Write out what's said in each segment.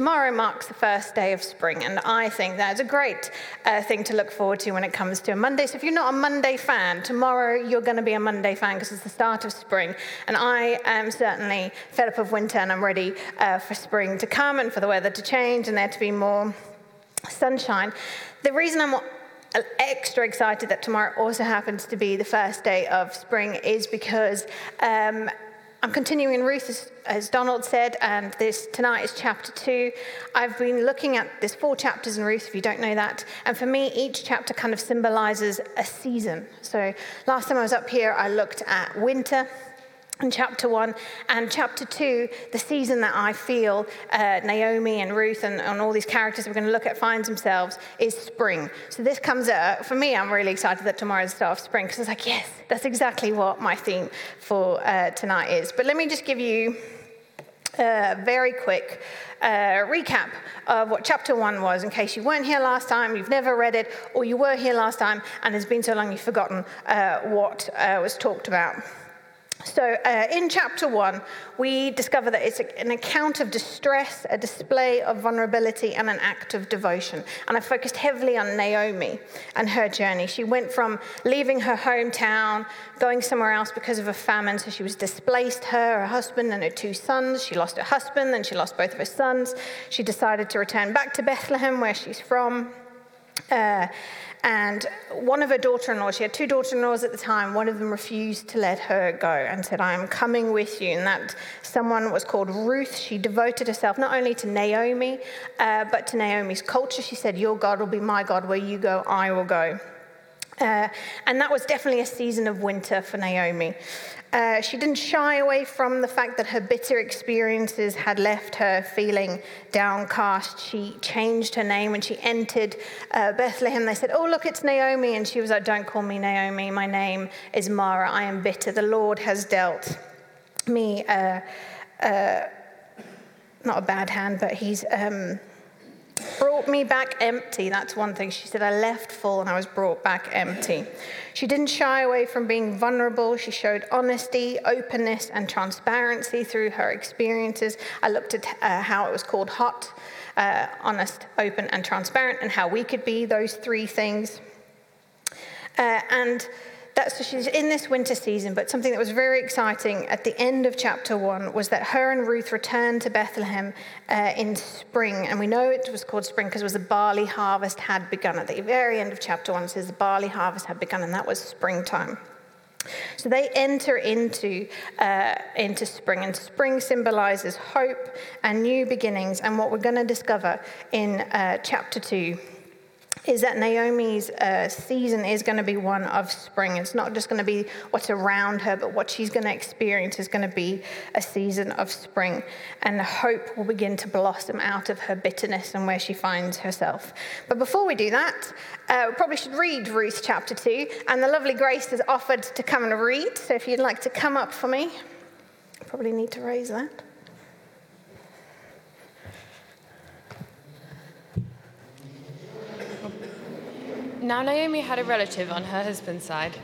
tomorrow marks the first day of spring, and I think that's a great uh, thing to look forward to when it comes to a Monday. So if you're not a Monday fan, tomorrow you're going to be a Monday fan because it's the start of spring. And I am certainly fed up of winter and I'm ready uh, for spring to come and for the weather to change and there to be more sunshine. The reason I'm extra excited that tomorrow also happens to be the first day of spring is because um, I'm continuing in Ruth, as, as, Donald said, and this tonight is chapter two. I've been looking at there's four chapters in Ruth, if you don't know that, and for me, each chapter kind of symbolizes a season. So last time I was up here, I looked at winter in chapter one and chapter two, the season that I feel uh, Naomi and Ruth and, and, all these characters we're going to look at finds themselves is spring. So this comes out, for me, I'm really excited that tomorrow's the start of spring because it's like, yes, that's exactly what my theme for uh, tonight is. But let me just give you a very quick uh, recap of what chapter one was in case you weren't here last time, you've never read it, or you were here last time and it's been so long you've forgotten uh, what uh, was talked about. So, uh, in chapter one, we discover that it's an account of distress, a display of vulnerability, and an act of devotion. And I focused heavily on Naomi and her journey. She went from leaving her hometown, going somewhere else because of a famine. So, she was displaced, her, her husband, and her two sons. She lost her husband, then she lost both of her sons. She decided to return back to Bethlehem, where she's from. Uh, and one of her daughter in laws, she had two daughter in laws at the time, one of them refused to let her go and said, I am coming with you. And that someone was called Ruth. She devoted herself not only to Naomi, uh, but to Naomi's culture. She said, Your God will be my God. Where you go, I will go. Uh, and that was definitely a season of winter for Naomi. Uh, she didn't shy away from the fact that her bitter experiences had left her feeling downcast. She changed her name when she entered uh, Bethlehem. They said, Oh, look, it's Naomi. And she was like, Don't call me Naomi. My name is Mara. I am bitter. The Lord has dealt me, uh, uh not a bad hand, but he's. Um, brought me back empty. That's one thing. She said, I left full and I was brought back empty. She didn't shy away from being vulnerable. She showed honesty, openness, and transparency through her experiences. I looked at uh, how it was called hot, uh, honest, open, and transparent, and how we could be those three things. Uh, and that's so she's in this winter season, but something that was very exciting at the end of chapter one was that her and Ruth returned to Bethlehem uh, in spring. And we know it was called spring because it was the barley harvest had begun. At the very end of chapter one, it says the barley harvest had begun, and that was springtime. So they enter into, uh, into spring, and spring symbolizes hope and new beginnings. And what we're going to discover in uh, chapter 2 is that Naomi's uh, season is going to be one of spring. It's not just going to be what's around her, but what she's going to experience is going to be a season of spring. And hope will begin to blossom out of her bitterness and where she finds herself. But before we do that, uh, we probably should read Ruth chapter 2. And the lovely Grace has offered to come and read. So if you'd like to come up for me, probably need to raise that. Now Naomi had a relative on her husband's side,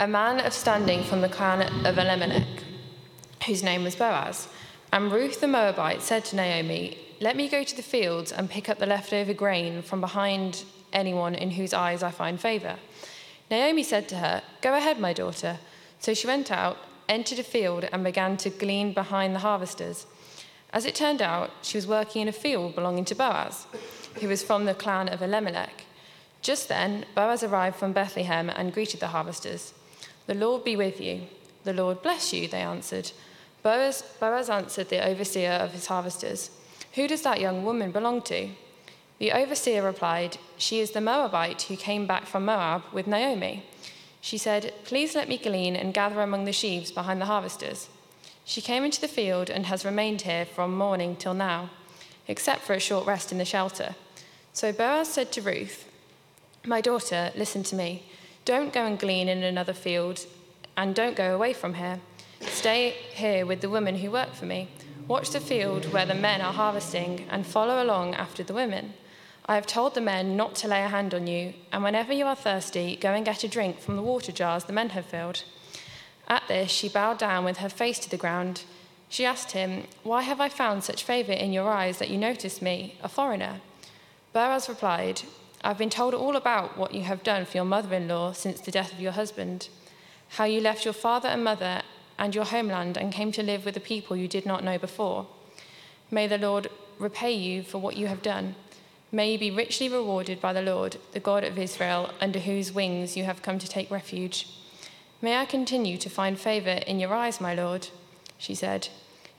a man of standing from the clan of Elimelech, whose name was Boaz. And Ruth the Moabite said to Naomi, Let me go to the fields and pick up the leftover grain from behind anyone in whose eyes I find favor. Naomi said to her, Go ahead, my daughter. So she went out, entered a field, and began to glean behind the harvesters. As it turned out, she was working in a field belonging to Boaz, who was from the clan of Elimelech. Just then, Boaz arrived from Bethlehem and greeted the harvesters. The Lord be with you. The Lord bless you, they answered. Boaz, Boaz answered the overseer of his harvesters, Who does that young woman belong to? The overseer replied, She is the Moabite who came back from Moab with Naomi. She said, Please let me glean and gather among the sheaves behind the harvesters. She came into the field and has remained here from morning till now, except for a short rest in the shelter. So Boaz said to Ruth, my daughter, listen to me. Don't go and glean in another field, and don't go away from here. Stay here with the women who work for me. Watch the field where the men are harvesting, and follow along after the women. I have told the men not to lay a hand on you, and whenever you are thirsty, go and get a drink from the water jars the men have filled. At this, she bowed down with her face to the ground. She asked him, Why have I found such favor in your eyes that you notice me, a foreigner? Boaz replied, I've been told all about what you have done for your mother in law since the death of your husband, how you left your father and mother and your homeland and came to live with a people you did not know before. May the Lord repay you for what you have done. May you be richly rewarded by the Lord, the God of Israel, under whose wings you have come to take refuge. May I continue to find favor in your eyes, my Lord? She said,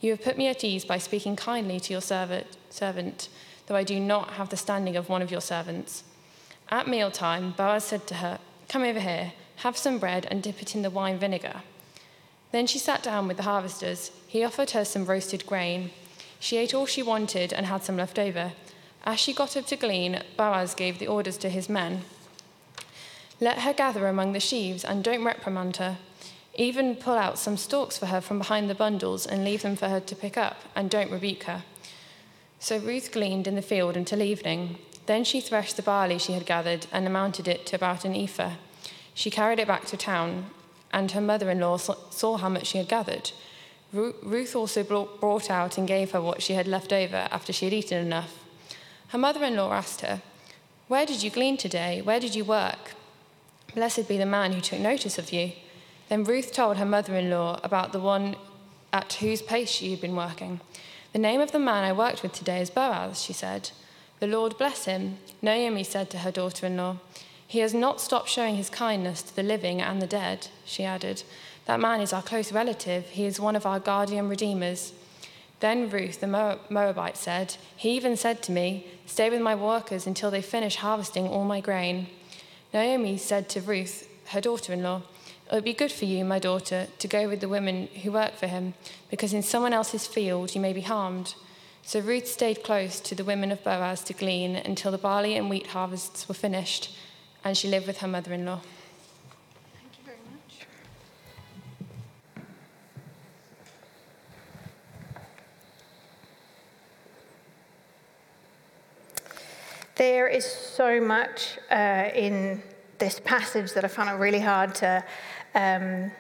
You have put me at ease by speaking kindly to your servant, though I do not have the standing of one of your servants. At mealtime, Boaz said to her, Come over here, have some bread, and dip it in the wine vinegar. Then she sat down with the harvesters. He offered her some roasted grain. She ate all she wanted and had some left over. As she got up to glean, Boaz gave the orders to his men Let her gather among the sheaves, and don't reprimand her. Even pull out some stalks for her from behind the bundles and leave them for her to pick up, and don't rebuke her. So Ruth gleaned in the field until evening. Then she threshed the barley she had gathered and amounted it to about an ephah. She carried it back to town, and her mother in law saw how much she had gathered. Ruth also brought out and gave her what she had left over after she had eaten enough. Her mother in law asked her, Where did you glean today? Where did you work? Blessed be the man who took notice of you. Then Ruth told her mother in law about the one at whose place she had been working. The name of the man I worked with today is Boaz, she said. The Lord bless him, Naomi said to her daughter in law. He has not stopped showing his kindness to the living and the dead, she added. That man is our close relative. He is one of our guardian redeemers. Then Ruth, the Moabite, said, He even said to me, Stay with my workers until they finish harvesting all my grain. Naomi said to Ruth, her daughter in law, It would be good for you, my daughter, to go with the women who work for him, because in someone else's field you may be harmed. So Ruth stayed close to the women of Boaz to glean until the barley and wheat harvests were finished and she lived with her mother in law. Thank you very much. There is so much uh, in this passage that I found it really hard to um,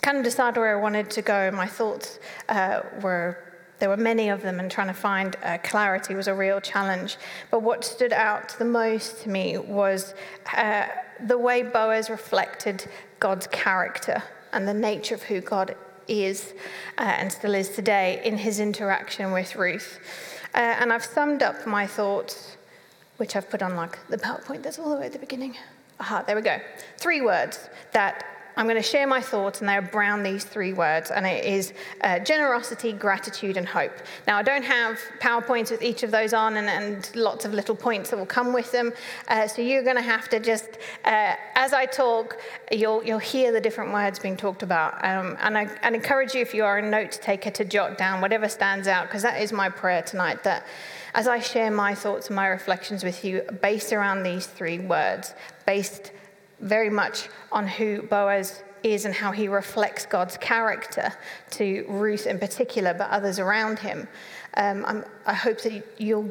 kind of decide where I wanted to go. My thoughts uh, were there were many of them, and trying to find uh, clarity was a real challenge. But what stood out the most to me was uh, the way Boaz reflected God's character and the nature of who God is uh, and still is today in his interaction with Ruth. Uh, and I've summed up my thoughts, which I've put on like the PowerPoint that's all the way at the beginning. Aha, there we go. Three words that I'm going to share my thoughts, and they're around these three words, and it is uh, generosity, gratitude, and hope. Now, I don't have PowerPoints with each of those on and, and lots of little points that will come with them, uh, so you're going to have to just, uh, as I talk, you'll, you'll hear the different words being talked about. Um, and I encourage you, if you are a note taker, to jot down whatever stands out, because that is my prayer tonight, that as I share my thoughts and my reflections with you, based around these three words, based very much on who Boaz is and how he reflects God's character to Ruth in particular, but others around him. Um, i hope that you'll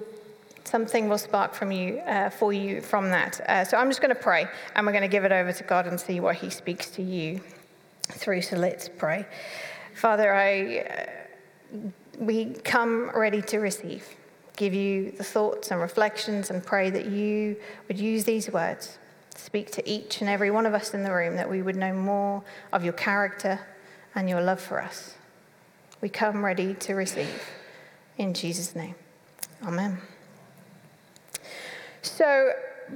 something will spark from you uh, for you from that. Uh, so I'm just going to pray, and we're going to give it over to God and see what He speaks to you through. So let's pray, Father. I uh, we come ready to receive, give you the thoughts and reflections, and pray that you would use these words speak to each and every one of us in the room that we would know more of your character and your love for us. We come ready to receive. In Jesus' name. Amen. So,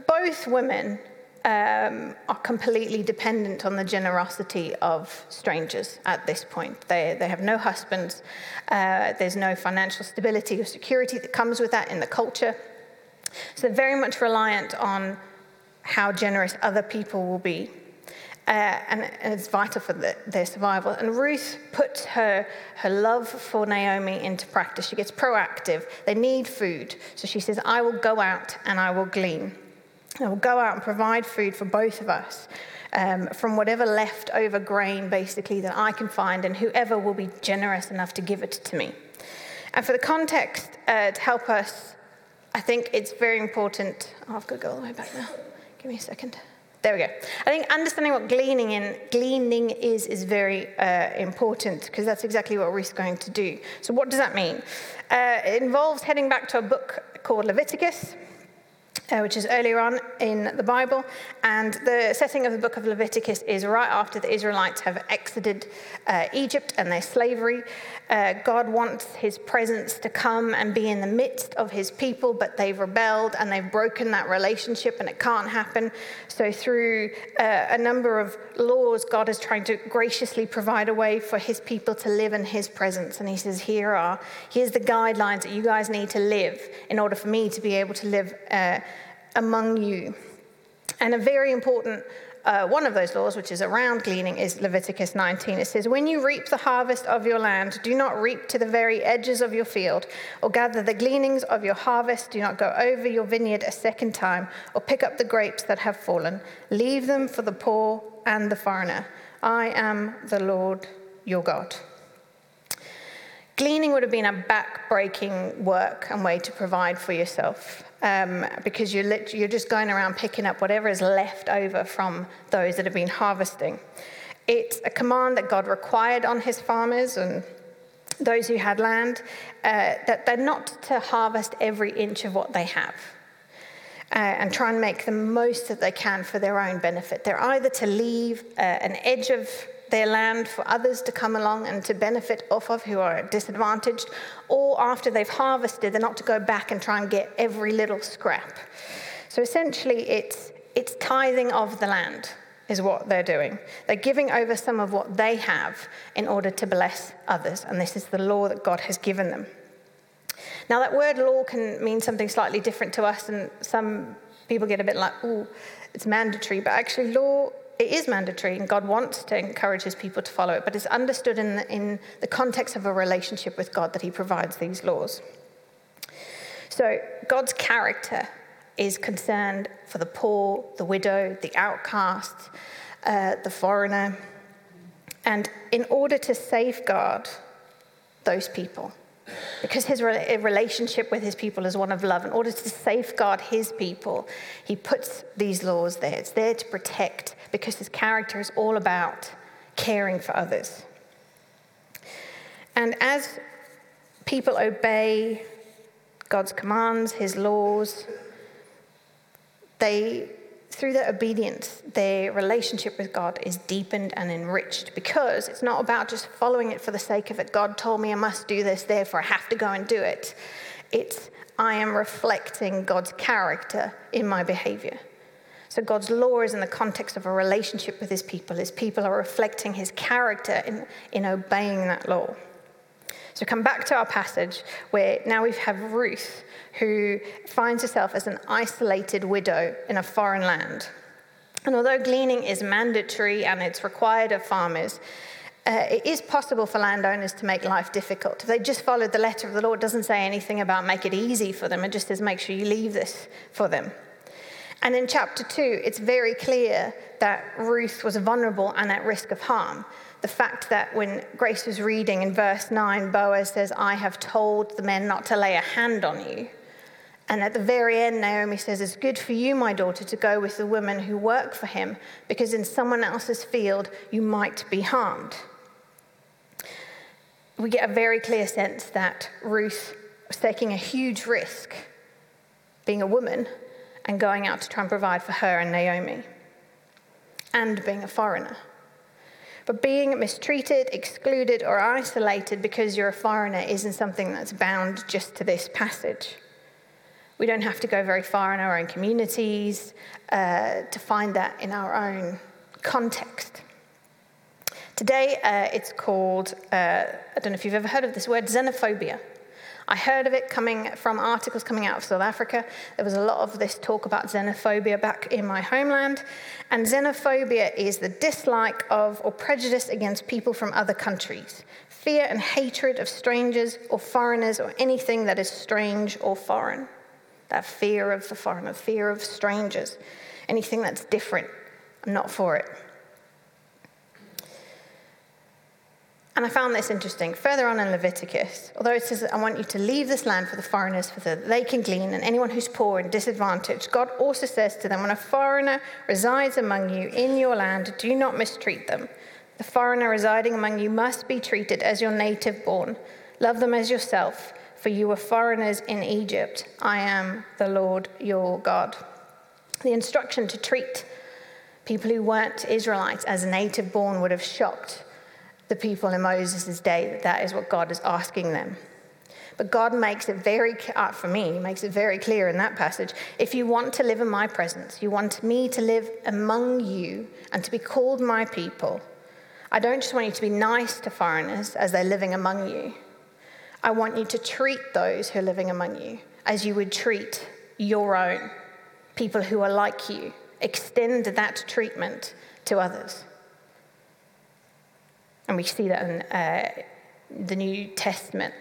both women um, are completely dependent on the generosity of strangers at this point. They, they have no husbands, uh, there's no financial stability or security that comes with that in the culture. So, they're very much reliant on how generous other people will be. Uh, and, and, it's vital for the, their survival. And Ruth puts her, her love for Naomi into practice. She gets proactive. They need food. So she says, I will go out and I will glean. I will go out and provide food for both of us um, from whatever leftover grain, basically, that I can find, and whoever will be generous enough to give it to me. And for the context uh, to help us, I think it's very important. Oh, I've got to go all the way back now. Give me a second. There we go. I think understanding what gleaning in gleaning is is very uh, important because that's exactly what Ruth's going to do. So what does that mean? Uh, it involves heading back to a book called Leviticus uh, which is earlier on in the Bible. And the setting of the book of Leviticus is right after the Israelites have exited uh, Egypt and their slavery. Uh, God wants his presence to come and be in the midst of his people, but they've rebelled and they've broken that relationship, and it can't happen. So, through uh, a number of laws, God is trying to graciously provide a way for his people to live in his presence. And he says, Here are, here's the guidelines that you guys need to live in order for me to be able to live uh, among you. And a very important uh, one of those laws, which is around gleaning, is Leviticus 19. It says, When you reap the harvest of your land, do not reap to the very edges of your field, or gather the gleanings of your harvest. Do not go over your vineyard a second time, or pick up the grapes that have fallen. Leave them for the poor and the foreigner. I am the Lord your God. Gleaning would have been a back-breaking work and way to provide for yourself um, because you're, lit- you're just going around picking up whatever is left over from those that have been harvesting. It's a command that God required on his farmers and those who had land uh, that they're not to harvest every inch of what they have. Uh, and try and make the most that they can for their own benefit. They're either to leave uh, an edge of their land for others to come along and to benefit off of who are disadvantaged, or after they've harvested, they're not to go back and try and get every little scrap. So essentially, it's, it's tithing of the land is what they're doing. They're giving over some of what they have in order to bless others, and this is the law that God has given them. Now, that word law can mean something slightly different to us, and some people get a bit like, oh, it's mandatory, but actually, law it is mandatory, and God wants to encourage his people to follow it, but it's understood in the, in the context of a relationship with God that he provides these laws. So, God's character is concerned for the poor, the widow, the outcast, uh, the foreigner. And in order to safeguard those people, because his relationship with his people is one of love, in order to safeguard his people, he puts these laws there. It's there to protect because his character is all about caring for others. And as people obey God's commands, his laws, they through their obedience, their relationship with God is deepened and enriched because it's not about just following it for the sake of it. God told me I must do this, therefore I have to go and do it. It's I am reflecting God's character in my behavior. So God's law is in the context of a relationship with his people. His people are reflecting his character in, in obeying that law. So come back to our passage where now we have Ruth who finds herself as an isolated widow in a foreign land. And although gleaning is mandatory and it's required of farmers, uh, it is possible for landowners to make life difficult. If they just followed the letter of the law, it doesn't say anything about make it easy for them. It just says make sure you leave this for them. And in chapter two, it's very clear that Ruth was vulnerable and at risk of harm the fact that when Grace was reading in verse 9, Boaz says, I have told the men not to lay a hand on you. And at the very end, Naomi says, It's good for you, my daughter, to go with the women who work for him, because in someone else's field you might be harmed. We get a very clear sense that Ruth was taking a huge risk being a woman and going out to try and provide for her and Naomi, and being a foreigner. But being mistreated, excluded, or isolated because you're a foreigner isn't something that's bound just to this passage. We don't have to go very far in our own communities uh, to find that in our own context. Today, uh, it's called, uh, I don't know if you've ever heard of this word, xenophobia. I heard of it coming from articles coming out of South Africa. There was a lot of this talk about xenophobia back in my homeland. And xenophobia is the dislike of or prejudice against people from other countries, fear and hatred of strangers or foreigners or anything that is strange or foreign. That fear of the foreigner, fear of strangers, anything that's different. I'm not for it. And I found this interesting. Further on in Leviticus, although it says, I want you to leave this land for the foreigners, for that they can glean, and anyone who's poor and disadvantaged, God also says to them, When a foreigner resides among you in your land, do not mistreat them. The foreigner residing among you must be treated as your native born. Love them as yourself, for you were foreigners in Egypt. I am the Lord your God. The instruction to treat people who weren't Israelites as native born would have shocked the people in Moses' day that that is what God is asking them. But God makes it very, uh, for me, makes it very clear in that passage. If you want to live in my presence, you want me to live among you and to be called my people, I don't just want you to be nice to foreigners as they're living among you. I want you to treat those who are living among you as you would treat your own, people who are like you. Extend that treatment to others. And we see that in uh, the New Testament.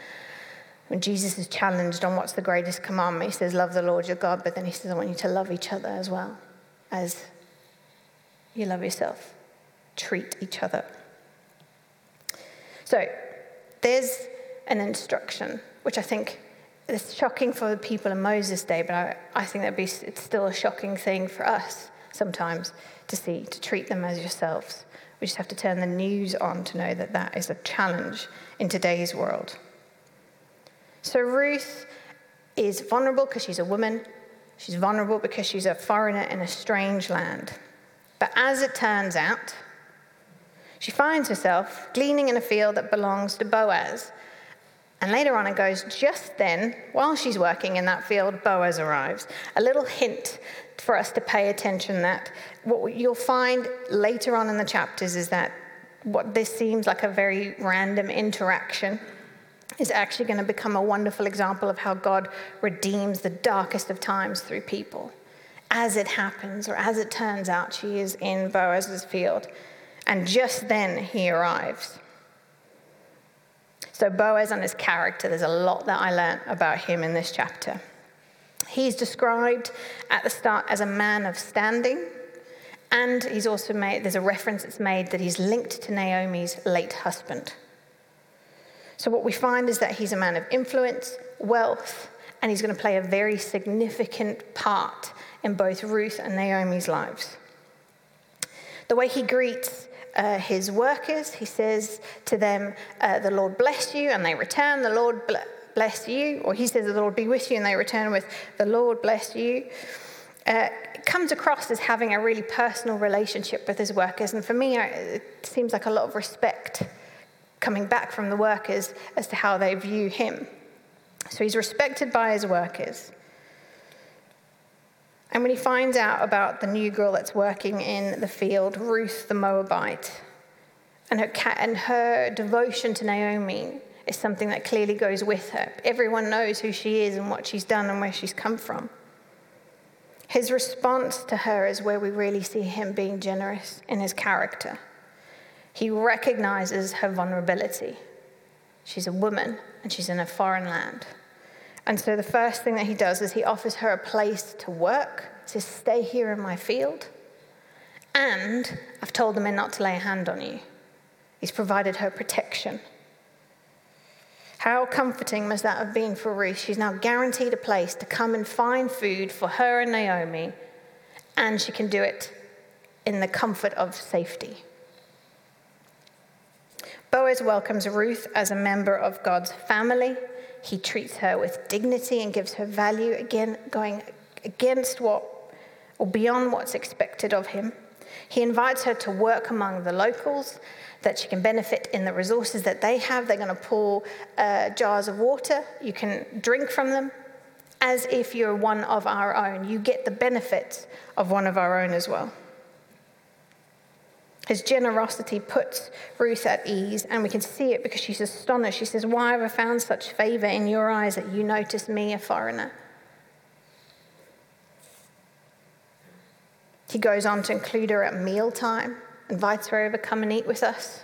When Jesus is challenged on what's the greatest commandment, he says, Love the Lord your God, but then he says, I want you to love each other as well as you love yourself. Treat each other. So there's an instruction, which I think is shocking for the people in Moses' day, but I, I think that'd be, it's still a shocking thing for us sometimes to see, to treat them as yourselves. We just have to turn the news on to know that that is a challenge in today's world. So Ruth is vulnerable because she's a woman. She's vulnerable because she's a foreigner in a strange land. But as it turns out, she finds herself gleaning in a field that belongs to Boaz. And later on, it goes, just then, while she's working in that field, Boaz arrives. A little hint for us to pay attention that what you'll find later on in the chapters is that what this seems like a very random interaction is actually going to become a wonderful example of how God redeems the darkest of times through people. As it happens, or as it turns out, she is in Boaz's field, and just then he arrives. So, Boaz and his character, there's a lot that I learned about him in this chapter. He's described at the start as a man of standing, and he's also made, there's a reference that's made that he's linked to Naomi's late husband. So, what we find is that he's a man of influence, wealth, and he's going to play a very significant part in both Ruth and Naomi's lives. The way he greets uh, his workers, he says to them, uh, The Lord bless you, and they return, The Lord bless bless you, or he says, The Lord be with you, and they return with, The Lord bless you. Uh, comes across as having a really personal relationship with his workers. And for me, it seems like a lot of respect coming back from the workers as to how they view him. So he's respected by his workers. And when he finds out about the new girl that's working in the field, Ruth the Moabite, and her, and her devotion to Naomi, is something that clearly goes with her. Everyone knows who she is and what she's done and where she's come from. His response to her is where we really see him being generous in his character. He recognizes her vulnerability. She's a woman and she's in a foreign land. And so the first thing that he does is he offers her a place to work, says, Stay here in my field. And I've told the men not to lay a hand on you. He's provided her protection. How comforting must that have been for Ruth? She's now guaranteed a place to come and find food for her and Naomi, and she can do it in the comfort of safety. Boaz welcomes Ruth as a member of God's family. He treats her with dignity and gives her value, again, going against what or beyond what's expected of him. He invites her to work among the locals that she can benefit in the resources that they have. They're going to pour uh, jars of water. You can drink from them as if you're one of our own. You get the benefits of one of our own as well. His generosity puts Ruth at ease, and we can see it because she's astonished. She says, Why have I found such favor in your eyes that you notice me, a foreigner? He goes on to include her at mealtime invites her over, come and eat with us.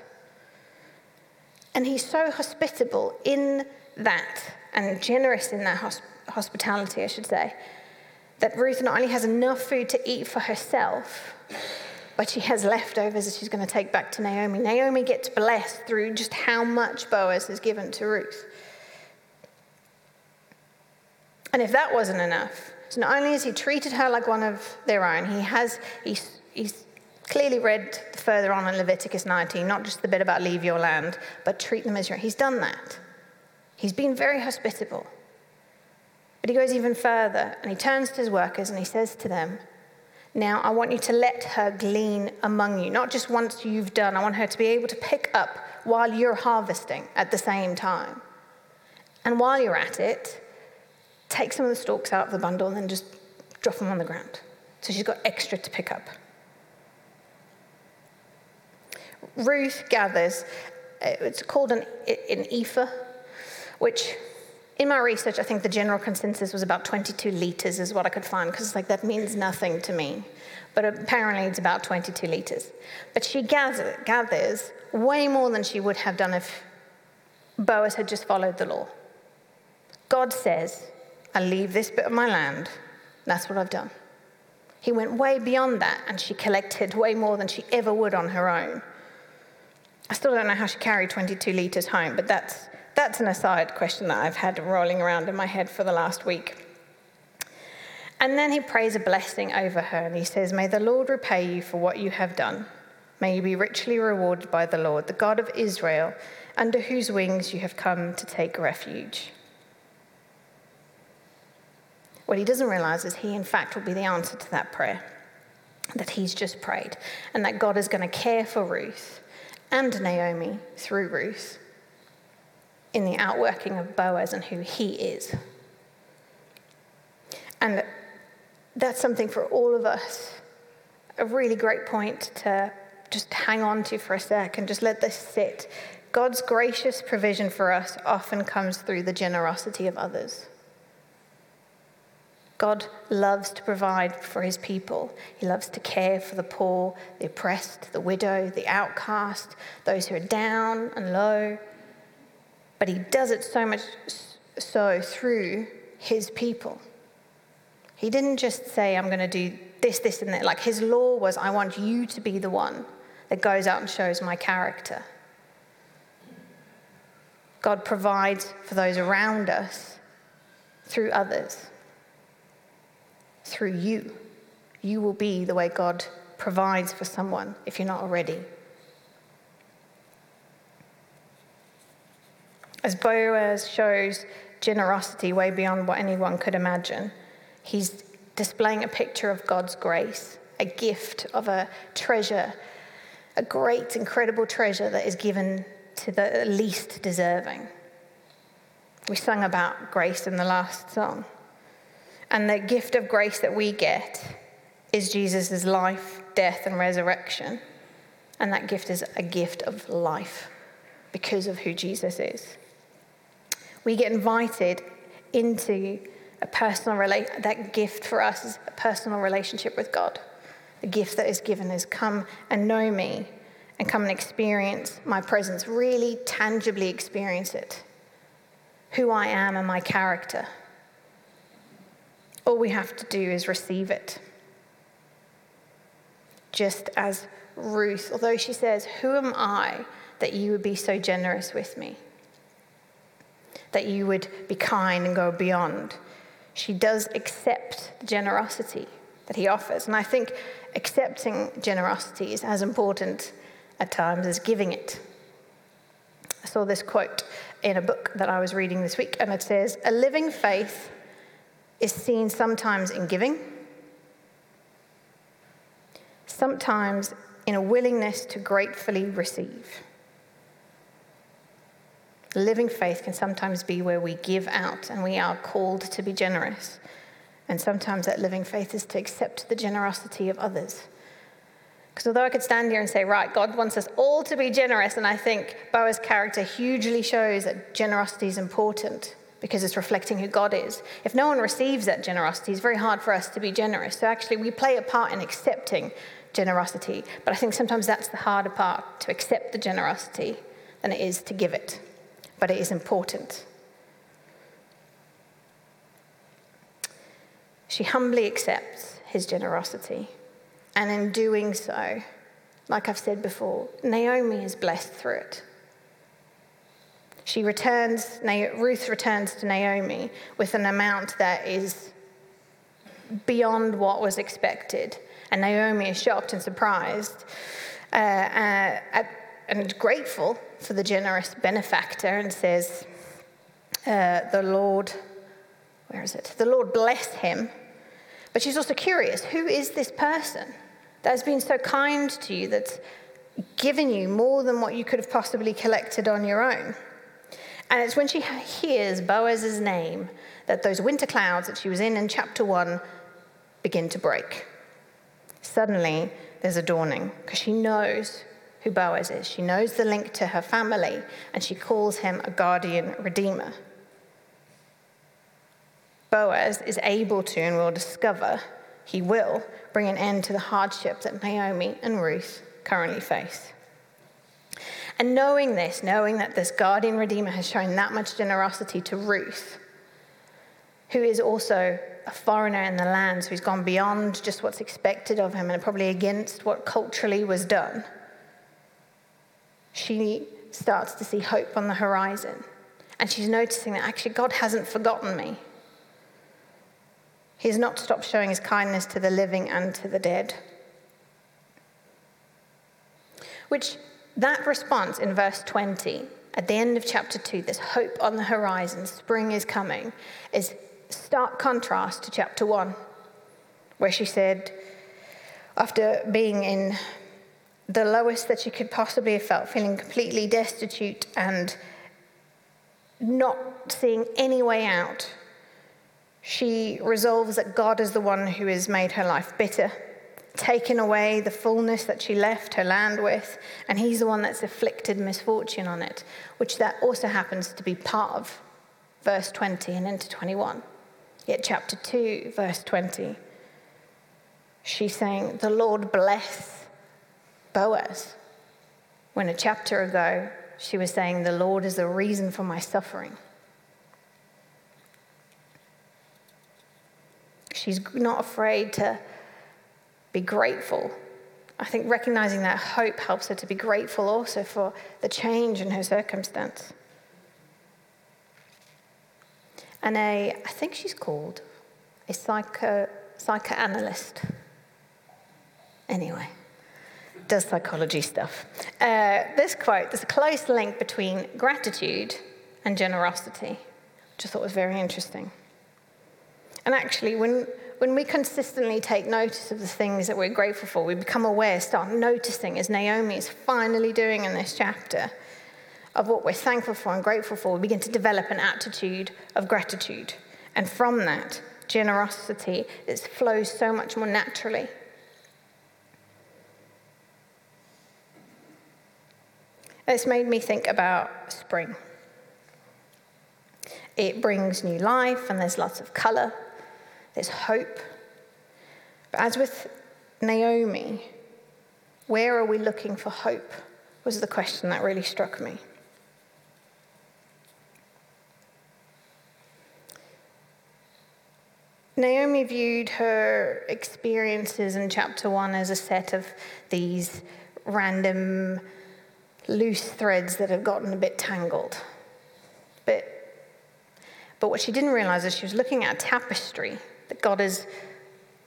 And he's so hospitable in that and generous in that hosp- hospitality, I should say, that Ruth not only has enough food to eat for herself, but she has leftovers that she's going to take back to Naomi. Naomi gets blessed through just how much Boaz has given to Ruth. And if that wasn't enough, so not only has he treated her like one of their own, he has he's, he's clearly read further on in Leviticus 19, not just the bit about leave your land, but treat them as your own. He's done that. He's been very hospitable. But he goes even further and he turns to his workers and he says to them, Now I want you to let her glean among you, not just once you've done. I want her to be able to pick up while you're harvesting at the same time. And while you're at it, take some of the stalks out of the bundle and then just drop them on the ground. So she's got extra to pick up. Ruth gathers, it's called an, an ephah, which in my research, I think the general consensus was about 22 litres, is what I could find, because like that means nothing to me. But apparently it's about 22 litres. But she gather, gathers way more than she would have done if Boaz had just followed the law. God says, I leave this bit of my land. That's what I've done. He went way beyond that, and she collected way more than she ever would on her own. I still don't know how she carried 22 litres home, but that's that's an aside question that I've had rolling around in my head for the last week. And then he prays a blessing over her and he says, May the Lord repay you for what you have done. May you be richly rewarded by the Lord, the God of Israel, under whose wings you have come to take refuge. What he doesn't realize is he, in fact, will be the answer to that prayer that he's just prayed, and that God is going to care for Ruth and Naomi through Ruth in the outworking of Boaz and who he is. And that's something for all of us. A really great point to just hang on to for a sec and just let this sit. God's gracious provision for us often comes through the generosity of others. God loves to provide for his people. He loves to care for the poor, the oppressed, the widow, the outcast, those who are down and low. But he does it so much so through his people. He didn't just say, I'm going to do this, this, and that. Like his law was, I want you to be the one that goes out and shows my character. God provides for those around us through others, through you. You will be the way God provides for someone if you're not already. As Boaz shows generosity way beyond what anyone could imagine, he's displaying a picture of God's grace, a gift of a treasure, a great, incredible treasure that is given to the least deserving. We sung about grace in the last song. And the gift of grace that we get is Jesus' life, death, and resurrection. And that gift is a gift of life because of who Jesus is we get invited into a personal relate that gift for us is a personal relationship with God. The gift that is given is come and know me and come and experience my presence, really tangibly experience it. Who I am and my character. All we have to do is receive it. Just as Ruth, although she says, Who am I that you would be so generous with me? That you would be kind and go beyond. She does accept the generosity that he offers. And I think accepting generosity is as important at times as giving it. I saw this quote in a book that I was reading this week, and it says, A living faith is seen sometimes in giving, sometimes in a willingness to gratefully receive. Living faith can sometimes be where we give out and we are called to be generous. And sometimes that living faith is to accept the generosity of others. Because although I could stand here and say, right, God wants us all to be generous, and I think Boaz's character hugely shows that generosity is important because it's reflecting who God is. If no one receives that generosity, it's very hard for us to be generous. So actually, we play a part in accepting generosity. But I think sometimes that's the harder part to accept the generosity than it is to give it but it is important. She humbly accepts his generosity And in doing so, like I've said before, Naomi is blessed through it. She returns, Ruth returns to Naomi with an amount that is beyond what was expected. And Naomi is shocked and surprised uh, uh, and grateful for the generous benefactor and says, uh, The Lord, where is it? The Lord bless him. But she's also curious who is this person that has been so kind to you, that's given you more than what you could have possibly collected on your own? And it's when she hears Boaz's name that those winter clouds that she was in in chapter one begin to break. Suddenly, there's a dawning because she knows who Boaz is. She knows the link to her family, and she calls him a guardian redeemer. Boaz is able to, and will discover, he will bring an end to the hardship that Naomi and Ruth currently face. And knowing this, knowing that this guardian redeemer has shown that much generosity to Ruth, who is also a foreigner in the land, so he's gone beyond just what's expected of him and probably against what culturally was done, she starts to see hope on the horizon. And she's noticing that actually God hasn't forgotten me. He's not stopped showing his kindness to the living and to the dead. Which that response in verse 20, at the end of chapter 2, this hope on the horizon, spring is coming, is stark contrast to chapter 1, where she said, after being in the lowest that she could possibly have felt, feeling completely destitute and not seeing any way out, she resolves that God is the one who has made her life bitter taken away the fullness that she left her land with, and he's the one that's afflicted misfortune on it, which that also happens to be part of verse 20 and into 21. Yet, chapter 2, verse 20, she's saying, The Lord bless Boaz. When a chapter ago, she was saying, The Lord is the reason for my suffering. She's not afraid to be grateful. I think recognizing that hope helps her to be grateful also for the change in her circumstance. And a, I think she's called a psycho, psychoanalyst. Anyway, does psychology stuff. Uh, this quote, there's a close link between gratitude and generosity, which I thought was very interesting. And actually, when when we consistently take notice of the things that we're grateful for, we become aware, start noticing, as Naomi is finally doing in this chapter, of what we're thankful for and grateful for, we begin to develop an attitude of gratitude. And from that, generosity it flows so much more naturally. It's made me think about spring. It brings new life, and there's lots of colour, there's hope. But as with Naomi, where are we looking for hope? Was the question that really struck me. Naomi viewed her experiences in chapter one as a set of these random loose threads that have gotten a bit tangled. But, but what she didn't realize is she was looking at a tapestry that God is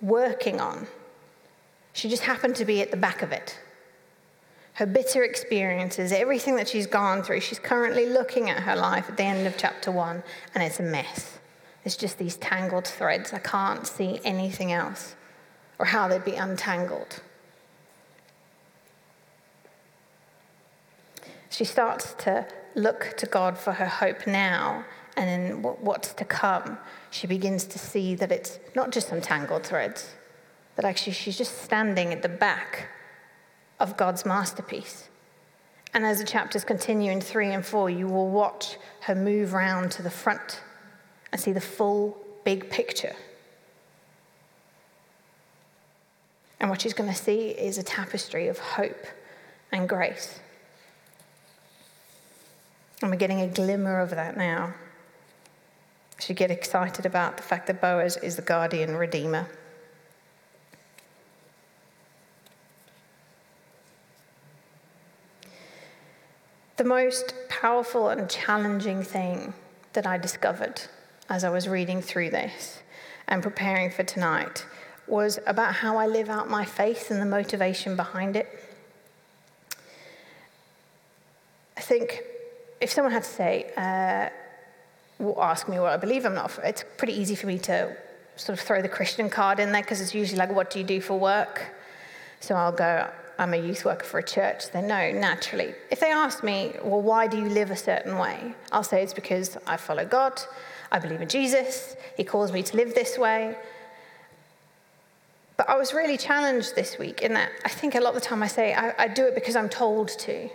working on. She just happened to be at the back of it. Her bitter experiences, everything that she's gone through, she's currently looking at her life at the end of chapter one, and it's a mess. It's just these tangled threads. I can't see anything else or how they'd be untangled. She starts to look to God for her hope now and in what's to come, she begins to see that it's not just some tangled threads, that actually she's just standing at the back of God's masterpiece. And as the chapters continue in three and four, you will watch her move round to the front and see the full big picture. And what she's going to see is a tapestry of hope and grace. And we're getting a glimmer of that now. Should get excited about the fact that Boaz is the guardian redeemer. The most powerful and challenging thing that I discovered as I was reading through this and preparing for tonight was about how I live out my faith and the motivation behind it. I think if someone had to say, uh, ask me what I believe, I'm not, it's pretty easy for me to sort of throw the Christian card in there because it's usually like, what do you do for work? So I'll go, I'm a youth worker for a church. Then no, naturally. If they ask me, well, why do you live a certain way? I'll say it's because I follow God, I believe in Jesus, He calls me to live this way. But I was really challenged this week in that I think a lot of the time I say I, I do it because I'm told to.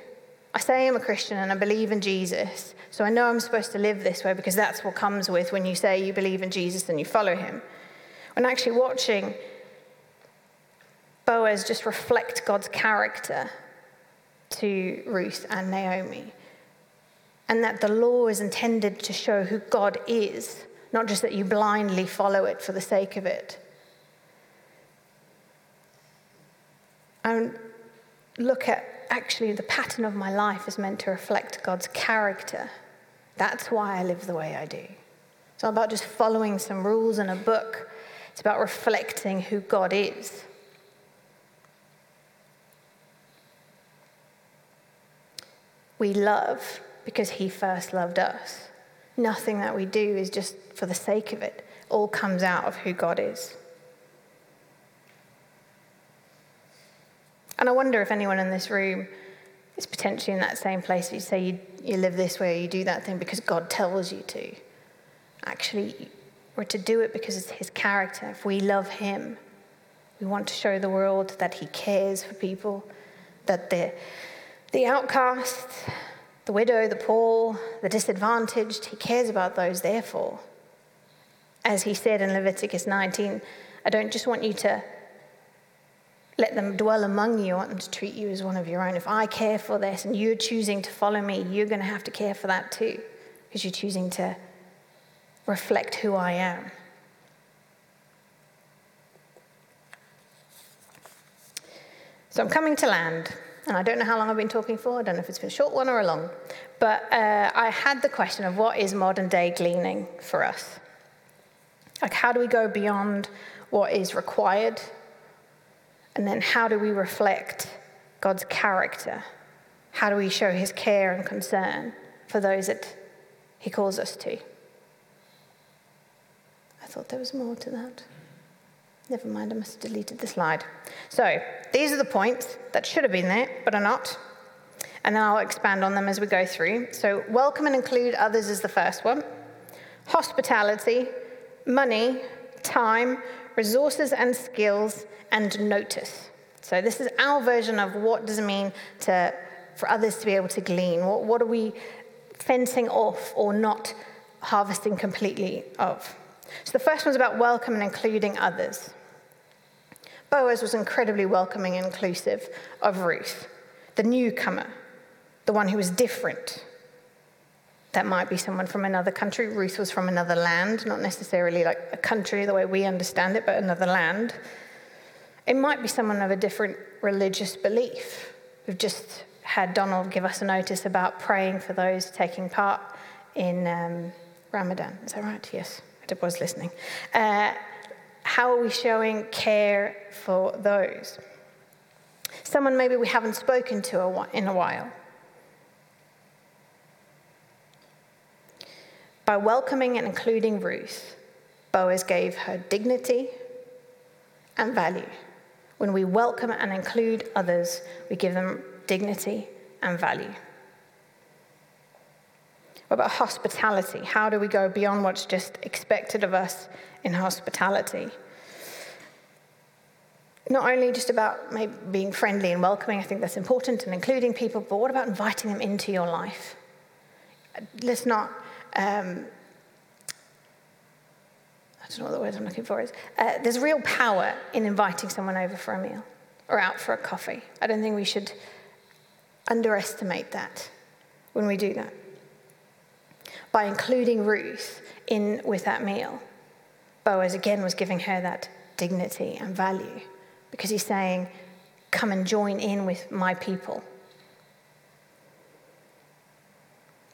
I say I'm a Christian and I believe in Jesus, so I know I'm supposed to live this way because that's what comes with when you say you believe in Jesus and you follow him. When actually watching Boaz just reflect God's character to Ruth and Naomi, and that the law is intended to show who God is, not just that you blindly follow it for the sake of it. And look at actually the pattern of my life is meant to reflect God's character. That's why I live the way I do. It's not about just following some rules in a book, it's about reflecting who God is. We love because He first loved us. Nothing that we do is just for the sake of it, all comes out of who God is. And I wonder if anyone in this room is potentially in that same place. You say you, you live this way, or you do that thing because God tells you to. Actually, we're to do it because it's His character. If we love Him, we want to show the world that He cares for people, that the, the outcast, the widow, the poor, the disadvantaged, He cares about those, therefore. As He said in Leviticus 19, I don't just want you to let them dwell among you. I want them to treat you as one of your own. If I care for this and you're choosing to follow me, you're going to have to care for that too, because you're choosing to reflect who I am. So I'm coming to land, and I don't know how long I've been talking for. I don't know if it's been a short one or a long. But uh, I had the question of what is modern day gleaning for us? Like, how do we go beyond what is required and then how do we reflect God's character? How do we show his care and concern for those that he calls us to? I thought there was more to that. Never mind, I must have deleted the slide. So, these are the points that should have been there, but are not. And then I'll expand on them as we go through. So, welcome and include others is the first one. Hospitality, money, time, resources and skills, and notice. So this is our version of what does it mean to, for others to be able to glean. What, what are we fencing off or not harvesting completely of? So the first one's about welcome and including others. Boaz was incredibly welcoming and inclusive of Ruth, the newcomer, the one who was different, that might be someone from another country. Ruth was from another land, not necessarily like a country the way we understand it, but another land. It might be someone of a different religious belief. We've just had Donald give us a notice about praying for those taking part in um, Ramadan. Is that right? Yes, I was listening. Uh, how are we showing care for those? Someone maybe we haven't spoken to in a while. By welcoming and including Ruth, Boaz gave her dignity and value. When we welcome and include others, we give them dignity and value. What about hospitality? How do we go beyond what's just expected of us in hospitality? Not only just about maybe being friendly and welcoming, I think that's important, and including people, but what about inviting them into your life? Let's not um, I don't know what the word I'm looking for is. Uh, there's real power in inviting someone over for a meal or out for a coffee. I don't think we should underestimate that when we do that. By including Ruth in with that meal, Boaz again was giving her that dignity and value because he's saying, Come and join in with my people.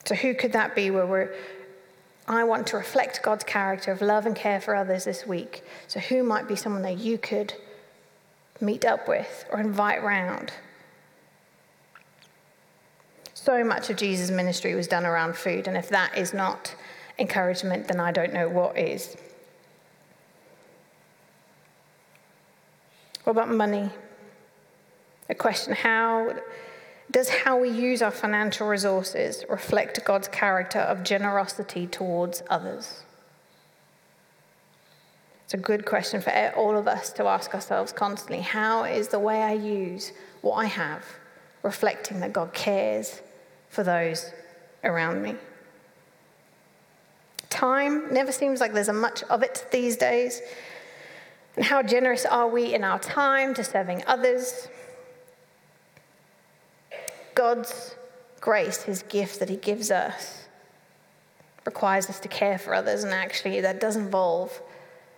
So, who could that be where we're, I want to reflect God's character of love and care for others this week? So, who might be someone that you could meet up with or invite round? So much of Jesus' ministry was done around food, and if that is not encouragement, then I don't know what is. What about money? A question how does how we use our financial resources reflect God's character of generosity towards others? It's a good question for all of us to ask ourselves constantly. How is the way I use what I have reflecting that God cares for those around me? Time never seems like there's a much of it these days. And how generous are we in our time to serving others? God's grace, his gift that he gives us, requires us to care for others, and actually, that does involve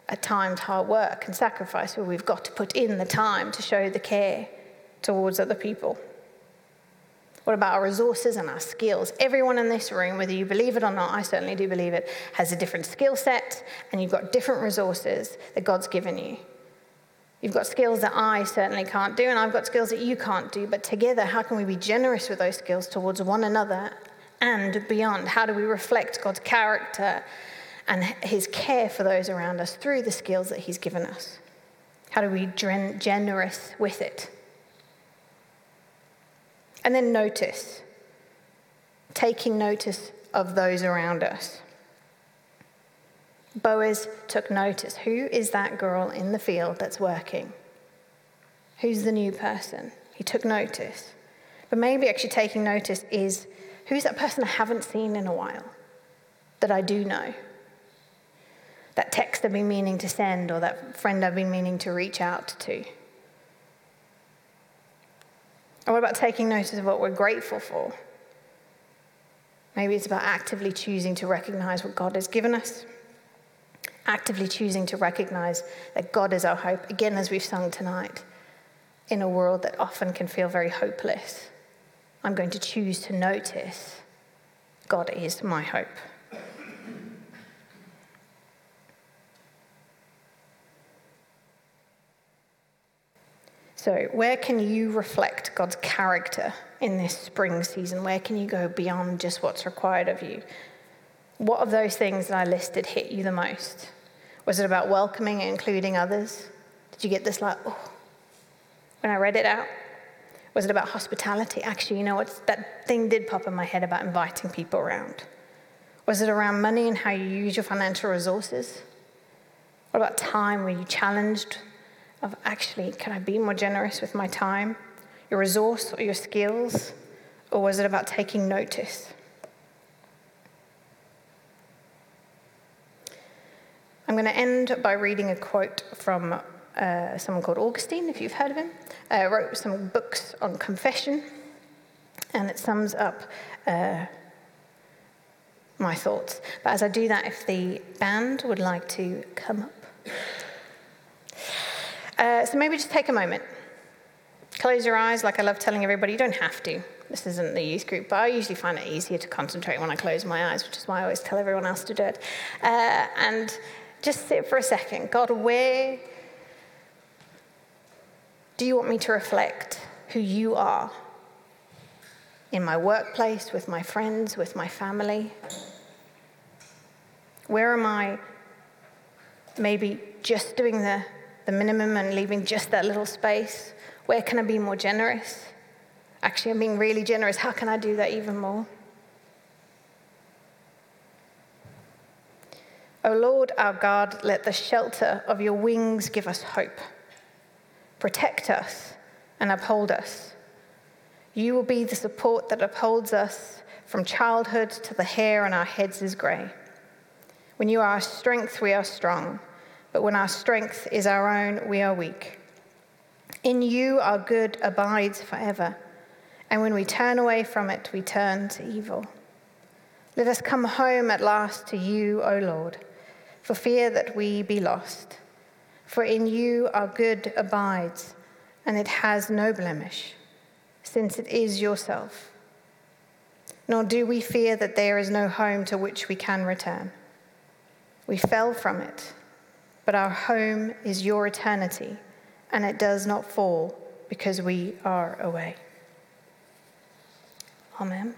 at times hard work and sacrifice where we've got to put in the time to show the care towards other people. What about our resources and our skills? Everyone in this room, whether you believe it or not, I certainly do believe it, has a different skill set and you've got different resources that God's given you. You've got skills that I certainly can't do, and I've got skills that you can't do. But together, how can we be generous with those skills towards one another and beyond? How do we reflect God's character and his care for those around us through the skills that he's given us? How do we be generous with it? And then notice, taking notice of those around us. Boaz took notice. Who is that girl in the field that's working? Who's the new person? He took notice. But maybe actually taking notice is who's that person I haven't seen in a while that I do know? That text I've been meaning to send or that friend I've been meaning to reach out to? Or what about taking notice of what we're grateful for? Maybe it's about actively choosing to recognize what God has given us, actively choosing to recognize that God is our hope, again, as we've sung tonight, in a world that often can feel very hopeless. I'm going to choose to notice God is my hope. So, where can you reflect God's character in this spring season? Where can you go beyond just what's required of you? What of those things that I listed hit you the most? Was it about welcoming and including others? Did you get this like, oh, when I read it out? Was it about hospitality? Actually, you know what? That thing did pop in my head about inviting people around. Was it around money and how you use your financial resources? What about time? Were you challenged of actually, can I be more generous with my time, your resource, or your skills? Or was it about taking notice? I'm going to end by reading a quote from uh, someone called Augustine, if you've heard of him. Uh, wrote some books on confession, and it sums up uh, my thoughts. But as I do that, if the band would like to come up. Uh, so maybe just take a moment. Close your eyes, like I love telling everybody, you don't have to. This isn't the youth group, but I usually find it easier to concentrate when I close my eyes, which is why I always tell everyone else to do it. Uh, and just sit for a second. God, where do you want me to reflect who you are in my workplace, with my friends, with my family? Where am I maybe just doing the the minimum and leaving just that little space? Where can I be more generous? Actually, I'm being really generous. How can I do that even more? O Lord our God, let the shelter of your wings give us hope. Protect us and uphold us. You will be the support that upholds us from childhood to the hair on our heads is grey. When you are our strength, we are strong. But when our strength is our own, we are weak. In you, our good abides forever. And when we turn away from it, we turn to evil. Let us come home at last to you, O Lord, for fear that we be lost. For in you our good abides, and it has no blemish, since it is yourself. nor do we fear that there is no home to which we can return. We fell from it, but our home is your eternity, and it does not fall because we are away. Amen.